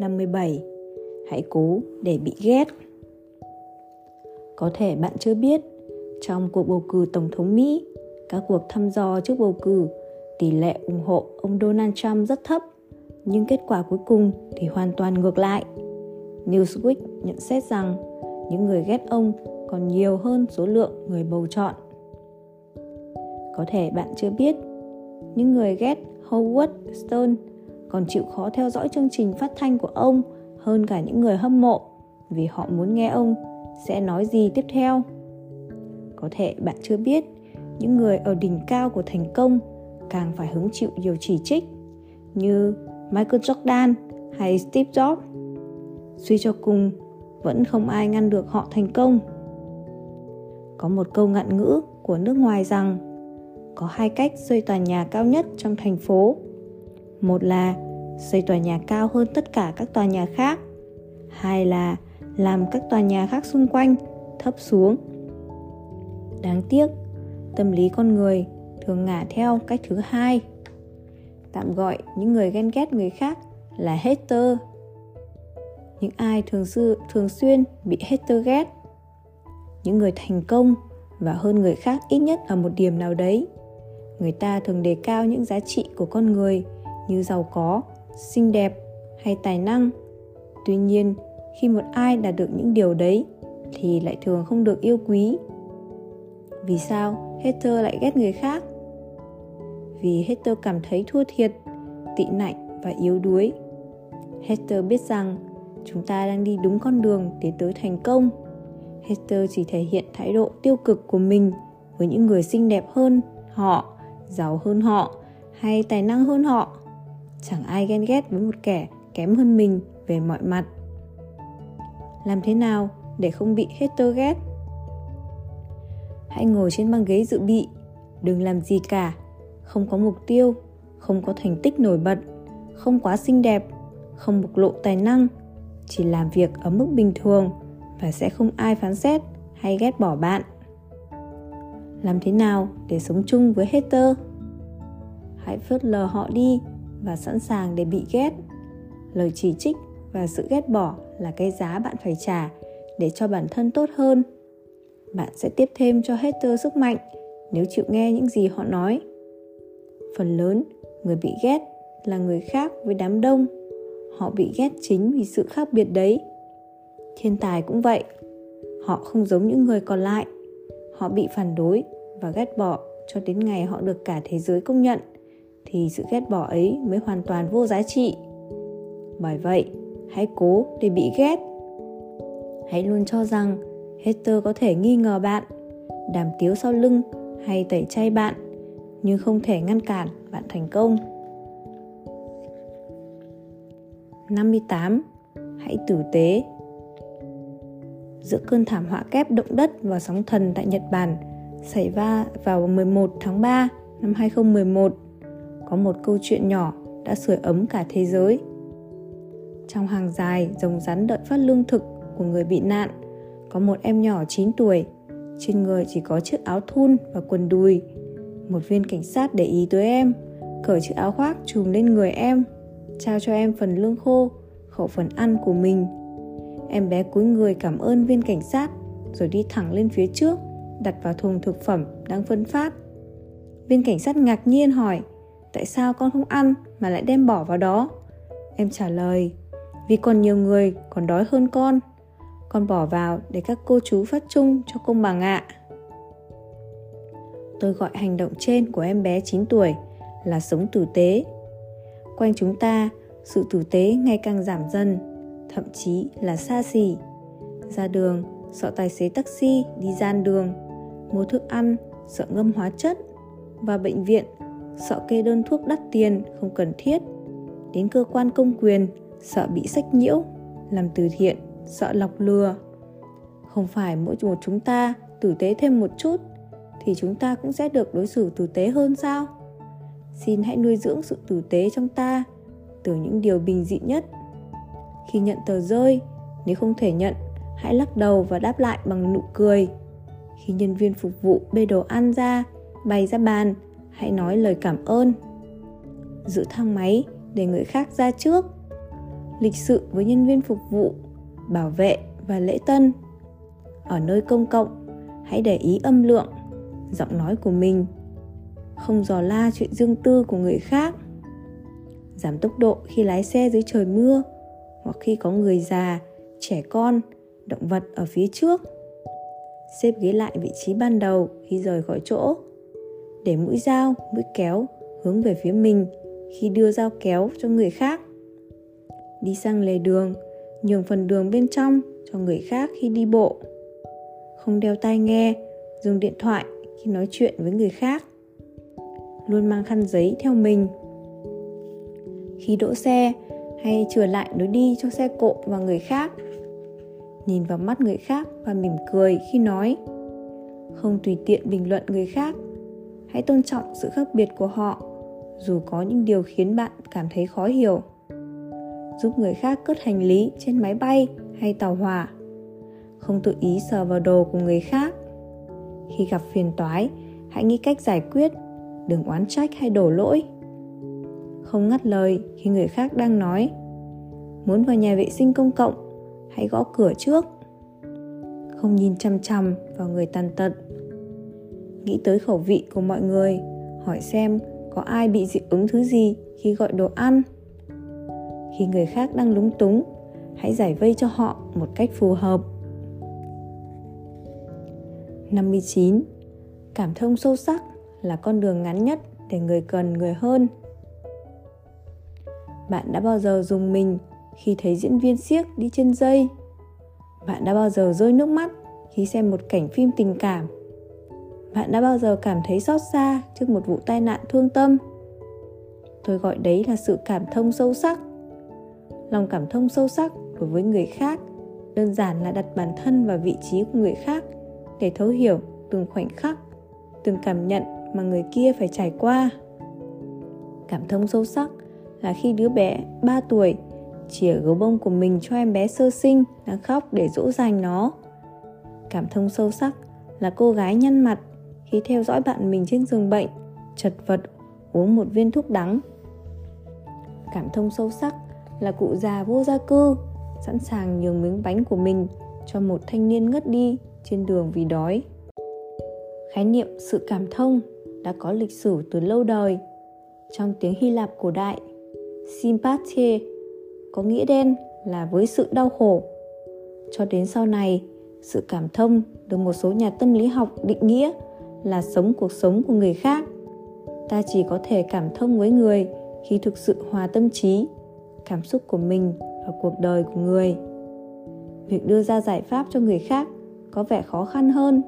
57 Hãy cố để bị ghét. Có thể bạn chưa biết Trong cuộc bầu cử Tổng thống Mỹ Các cuộc thăm dò trước bầu cử Tỷ lệ ủng hộ ông Donald Trump rất thấp Nhưng kết quả cuối cùng thì hoàn toàn ngược lại. Newsweek nhận xét rằng những người ghét ông còn nhiều hơn số lượng người bầu chọn. Có thể bạn chưa biết, những người ghét Howard Stern còn chịu khó theo dõi chương trình phát thanh của ông hơn cả những người hâm mộ vì họ muốn nghe ông sẽ nói gì tiếp theo. Có thể bạn chưa biết, những người ở đỉnh cao của thành công càng phải hứng chịu nhiều chỉ trích như Michael Jordan hay Steve Jobs. Suy cho cùng, vẫn không ai ngăn được họ thành công. Có một câu ngạn ngữ của nước ngoài rằng có hai cách xây tòa nhà cao nhất trong thành phố. Một là xây tòa nhà cao hơn tất cả các tòa nhà khác. Hai là làm các tòa nhà khác xung quanh thấp xuống. Đáng tiếc, tâm lý con người thường ngả theo cách thứ hai. Tạm gọi những người ghen ghét người khác là hater. Những ai thường sư thường xuyên bị hater ghét. Những người thành công và hơn người khác ít nhất ở một điểm nào đấy người ta thường đề cao những giá trị của con người như giàu có, xinh đẹp hay tài năng. Tuy nhiên, khi một ai đạt được những điều đấy thì lại thường không được yêu quý. Vì sao hater lại ghét người khác? Vì hater cảm thấy thua thiệt, tị nạnh và yếu đuối. Hater biết rằng chúng ta đang đi đúng con đường để tới thành công. Hater chỉ thể hiện thái độ tiêu cực của mình với những người xinh đẹp hơn họ, giàu hơn họ hay tài năng hơn họ chẳng ai ghen ghét với một kẻ kém hơn mình về mọi mặt. Làm thế nào để không bị hater ghét? Hãy ngồi trên băng ghế dự bị, đừng làm gì cả. Không có mục tiêu, không có thành tích nổi bật, không quá xinh đẹp, không bộc lộ tài năng, chỉ làm việc ở mức bình thường và sẽ không ai phán xét hay ghét bỏ bạn. Làm thế nào để sống chung với hater? Hãy phớt lờ họ đi và sẵn sàng để bị ghét. Lời chỉ trích và sự ghét bỏ là cái giá bạn phải trả để cho bản thân tốt hơn. Bạn sẽ tiếp thêm cho hater sức mạnh nếu chịu nghe những gì họ nói. Phần lớn người bị ghét là người khác với đám đông. Họ bị ghét chính vì sự khác biệt đấy. Thiên tài cũng vậy. Họ không giống những người còn lại. Họ bị phản đối và ghét bỏ cho đến ngày họ được cả thế giới công nhận thì sự ghét bỏ ấy mới hoàn toàn vô giá trị. Bởi vậy, hãy cố để bị ghét. Hãy luôn cho rằng hater có thể nghi ngờ bạn, đàm tiếu sau lưng hay tẩy chay bạn, nhưng không thể ngăn cản bạn thành công. 58. Hãy tử tế. Giữa cơn thảm họa kép động đất và sóng thần tại Nhật Bản xảy ra vào 11 tháng 3 năm 2011 có một câu chuyện nhỏ đã sưởi ấm cả thế giới. Trong hàng dài rồng rắn đợi phát lương thực của người bị nạn, có một em nhỏ 9 tuổi, trên người chỉ có chiếc áo thun và quần đùi. Một viên cảnh sát để ý tới em, cởi chiếc áo khoác trùm lên người em, trao cho em phần lương khô, khẩu phần ăn của mình. Em bé cúi người cảm ơn viên cảnh sát, rồi đi thẳng lên phía trước, đặt vào thùng thực phẩm đang phân phát. Viên cảnh sát ngạc nhiên hỏi, tại sao con không ăn mà lại đem bỏ vào đó? Em trả lời, vì còn nhiều người còn đói hơn con. Con bỏ vào để các cô chú phát chung cho công bằng ạ. Tôi gọi hành động trên của em bé 9 tuổi là sống tử tế. Quanh chúng ta, sự tử tế ngày càng giảm dần, thậm chí là xa xỉ. Ra đường, sợ tài xế taxi đi gian đường, mua thức ăn, sợ ngâm hóa chất và bệnh viện sợ kê đơn thuốc đắt tiền, không cần thiết. Đến cơ quan công quyền, sợ bị sách nhiễu, làm từ thiện, sợ lọc lừa. Không phải mỗi một chúng ta tử tế thêm một chút, thì chúng ta cũng sẽ được đối xử tử tế hơn sao? Xin hãy nuôi dưỡng sự tử tế trong ta từ những điều bình dị nhất. Khi nhận tờ rơi, nếu không thể nhận, hãy lắc đầu và đáp lại bằng nụ cười. Khi nhân viên phục vụ bê đồ ăn ra, bày ra bàn hãy nói lời cảm ơn. Giữ thang máy để người khác ra trước. Lịch sự với nhân viên phục vụ, bảo vệ và lễ tân. Ở nơi công cộng, hãy để ý âm lượng, giọng nói của mình. Không dò la chuyện riêng tư của người khác. Giảm tốc độ khi lái xe dưới trời mưa hoặc khi có người già, trẻ con, động vật ở phía trước. Xếp ghế lại vị trí ban đầu khi rời khỏi chỗ để mũi dao, mũi kéo hướng về phía mình khi đưa dao kéo cho người khác. Đi sang lề đường, nhường phần đường bên trong cho người khác khi đi bộ. Không đeo tai nghe, dùng điện thoại khi nói chuyện với người khác. Luôn mang khăn giấy theo mình. Khi đỗ xe, hay trở lại lối đi cho xe cộ và người khác. Nhìn vào mắt người khác và mỉm cười khi nói. Không tùy tiện bình luận người khác hãy tôn trọng sự khác biệt của họ, dù có những điều khiến bạn cảm thấy khó hiểu. Giúp người khác cất hành lý trên máy bay hay tàu hỏa. Không tự ý sờ vào đồ của người khác. Khi gặp phiền toái, hãy nghĩ cách giải quyết, đừng oán trách hay đổ lỗi. Không ngắt lời khi người khác đang nói. Muốn vào nhà vệ sinh công cộng, hãy gõ cửa trước. Không nhìn chằm chằm vào người tàn tật nghĩ tới khẩu vị của mọi người, hỏi xem có ai bị dị ứng thứ gì khi gọi đồ ăn khi người khác đang lúng túng, hãy giải vây cho họ một cách phù hợp 59. Cảm thông sâu sắc là con đường ngắn nhất để người cần người hơn. Bạn đã bao giờ dùng mình khi thấy diễn viên siếc đi trên dây? Bạn đã bao giờ rơi nước mắt khi xem một cảnh phim tình cảm? Bạn đã bao giờ cảm thấy xót xa trước một vụ tai nạn thương tâm? Tôi gọi đấy là sự cảm thông sâu sắc. Lòng cảm thông sâu sắc đối với người khác đơn giản là đặt bản thân vào vị trí của người khác để thấu hiểu từng khoảnh khắc, từng cảm nhận mà người kia phải trải qua cảm thông sâu sắc là khi đứa bé 3 tuổi chìa gấu bông của mình cho em bé sơ sinh đang khóc để dỗ dành nó cảm thông sâu sắc là cô gái nhăn mặt khi theo dõi bạn mình trên giường bệnh, chật vật, uống một viên thuốc đắng. Cảm thông sâu sắc là cụ già vô gia cư, sẵn sàng nhường miếng bánh của mình cho một thanh niên ngất đi trên đường vì đói. Khái niệm sự cảm thông đã có lịch sử từ lâu đời. Trong tiếng hy lạp cổ đại, sympathie có nghĩa đen là với sự đau khổ. Cho đến sau này, sự cảm thông được một số nhà tâm lý học định nghĩa là sống cuộc sống của người khác. Ta chỉ có thể cảm thông với người khi thực sự hòa tâm trí, cảm xúc của mình và cuộc đời của người. Việc đưa ra giải pháp cho người khác có vẻ khó khăn hơn,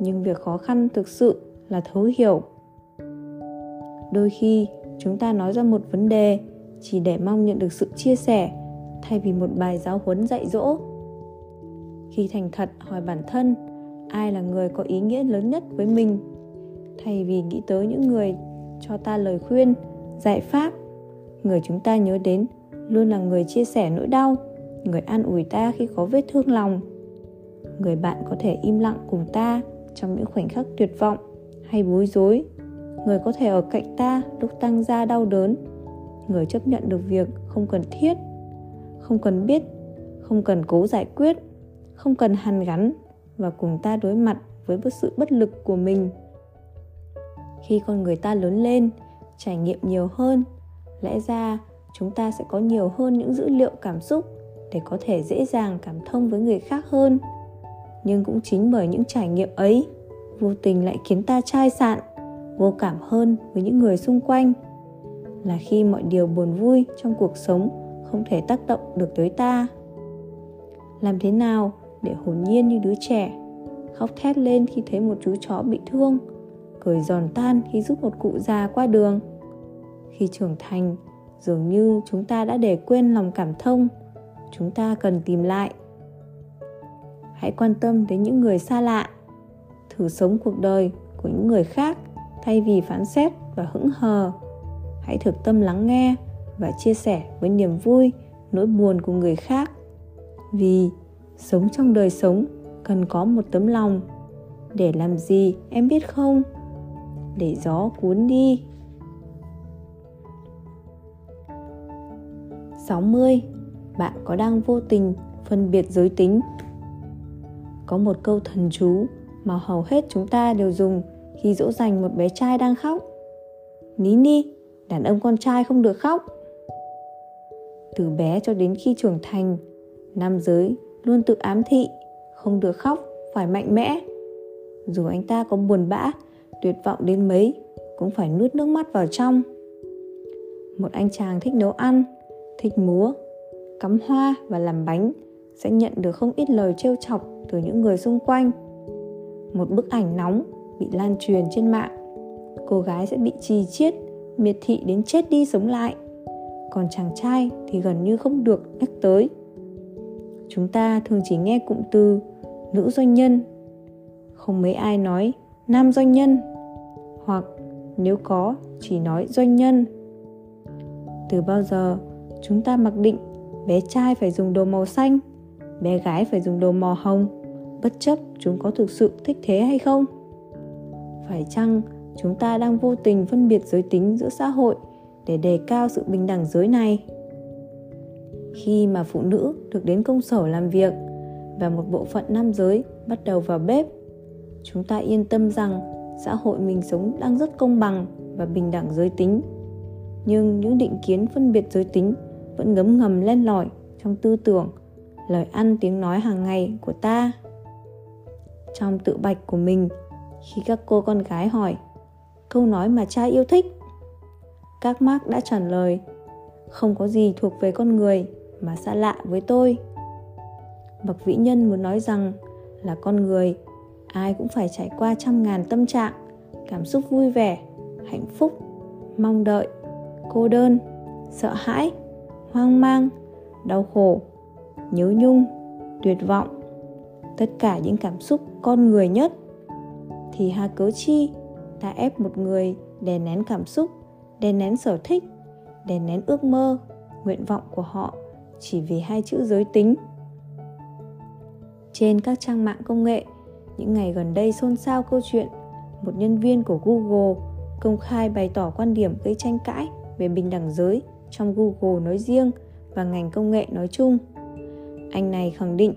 nhưng việc khó khăn thực sự là thấu hiểu. Đôi khi, chúng ta nói ra một vấn đề chỉ để mong nhận được sự chia sẻ thay vì một bài giáo huấn dạy dỗ. Khi thành thật hỏi bản thân ai là người có ý nghĩa lớn nhất với mình? Thay vì nghĩ tới những người cho ta lời khuyên, giải pháp, người chúng ta nhớ đến luôn là người chia sẻ nỗi đau, người an ủi ta khi có vết thương lòng. Người bạn có thể im lặng cùng ta trong những khoảnh khắc tuyệt vọng hay bối rối. Người có thể ở cạnh ta lúc tăng ra đau đớn. Người chấp nhận được việc không cần thiết, không cần biết, không cần cố giải quyết, không cần hàn gắn và cùng ta đối mặt với sự bất lực của mình. Khi con người ta lớn lên, trải nghiệm nhiều hơn, lẽ ra chúng ta sẽ có nhiều hơn những dữ liệu cảm xúc để có thể dễ dàng cảm thông với người khác hơn. Nhưng cũng chính bởi những trải nghiệm ấy, vô tình lại khiến ta chai sạn, vô cảm hơn với những người xung quanh, là khi mọi điều buồn vui trong cuộc sống không thể tác động được tới ta. Làm thế nào để hồn nhiên như đứa trẻ. Khóc thét lên khi thấy một chú chó bị thương, cười giòn tan khi giúp một cụ già qua đường. Khi trưởng thành, dường như chúng ta đã để quên lòng cảm thông. Chúng ta cần tìm lại. Hãy quan tâm đến những người xa lạ, thử sống cuộc đời của những người khác thay vì phán xét và hững hờ. Hãy thực tâm lắng nghe và chia sẻ với niềm vui, nỗi buồn của người khác. Vì sống trong đời sống, cần có một tấm lòng. Để làm gì, em biết không? Để gió cuốn đi. 60. bạn có đang vô tình phân biệt giới tính? Có một câu thần chú mà hầu hết chúng ta đều dùng khi dỗ dành một bé trai đang khóc. Nín đi đàn ông con trai không được khóc. Từ bé cho đến khi trưởng thành, nam giới luôn tự ám thị, không được khóc, phải mạnh mẽ. Dù anh ta có buồn bã, tuyệt vọng đến mấy, cũng phải nuốt nước mắt vào trong. Một anh chàng thích nấu ăn, thích múa, cắm hoa và làm bánh, sẽ nhận được không ít lời trêu chọc từ những người xung quanh. Một bức ảnh nóng bị lan truyền trên mạng, cô gái sẽ bị trì chiết, miệt thị đến chết đi sống lại. Còn chàng trai thì gần như không được nhắc tới chúng ta thường chỉ nghe cụm từ nữ doanh nhân. Không mấy ai nói nam doanh nhân, hoặc nếu có, chỉ nói doanh nhân. Từ bao giờ chúng ta mặc định bé trai phải dùng đồ màu xanh, bé gái phải dùng đồ màu hồng? Bất chấp chúng có thực sự thích thế hay không? Phải chăng chúng ta đang vô tình phân biệt giới tính giữa xã hội để đề cao sự bình đẳng giới này? Khi mà phụ nữ được đến công sở làm việc và một bộ phận nam giới bắt đầu vào bếp. Chúng ta yên tâm rằng xã hội mình sống đang rất công bằng và bình đẳng giới tính. Nhưng những định kiến phân biệt giới tính vẫn ngấm ngầm len lỏi trong tư tưởng, lời ăn tiếng nói hàng ngày của ta. Trong tự bạch của mình, khi các cô con gái hỏi, câu nói mà cha yêu thích? các mark đã trả lời, không có gì thuộc về con người mà xa lạ với tôi. Bậc vĩ nhân muốn nói rằng là con người, ai cũng phải trải qua trăm ngàn tâm trạng, cảm xúc vui vẻ, hạnh phúc, mong đợi, cô đơn, sợ hãi, hoang mang, đau khổ, nhớ nhung, tuyệt vọng. Tất cả những cảm xúc con người nhất. Thì hà cớ chi ta ép một người đè nén cảm xúc, đè nén sở thích, đè nén ước mơ, nguyện vọng của họ? Chỉ vì hai chữ giới tính. Trên các trang mạng công nghệ, những ngày gần đây xôn xao câu chuyện, một nhân viên của google công khai bày tỏ quan điểm gây tranh cãi về bình đẳng giới trong google nói riêng và ngành công nghệ nói chung. Anh này khẳng định,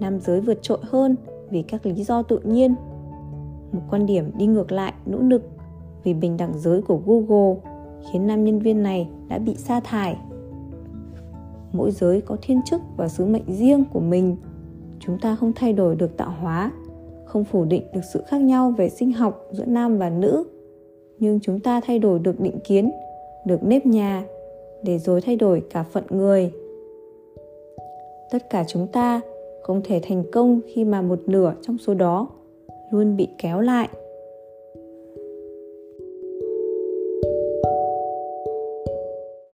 nam giới vượt trội hơn vì các lý do tự nhiên. Một quan điểm đi ngược lại, nỗ lực vì bình đẳng giới của google khiến nam nhân viên này đã bị sa thải mỗi giới có thiên chức và sứ mệnh riêng của mình. Chúng ta không thay đổi được tạo hóa, không phủ định được sự khác nhau về sinh học giữa nam và nữ. Nhưng chúng ta thay đổi được định kiến, được nếp nhà để rồi thay đổi cả phận người. Tất cả chúng ta không thể thành công khi mà một nửa trong số đó luôn bị kéo lại.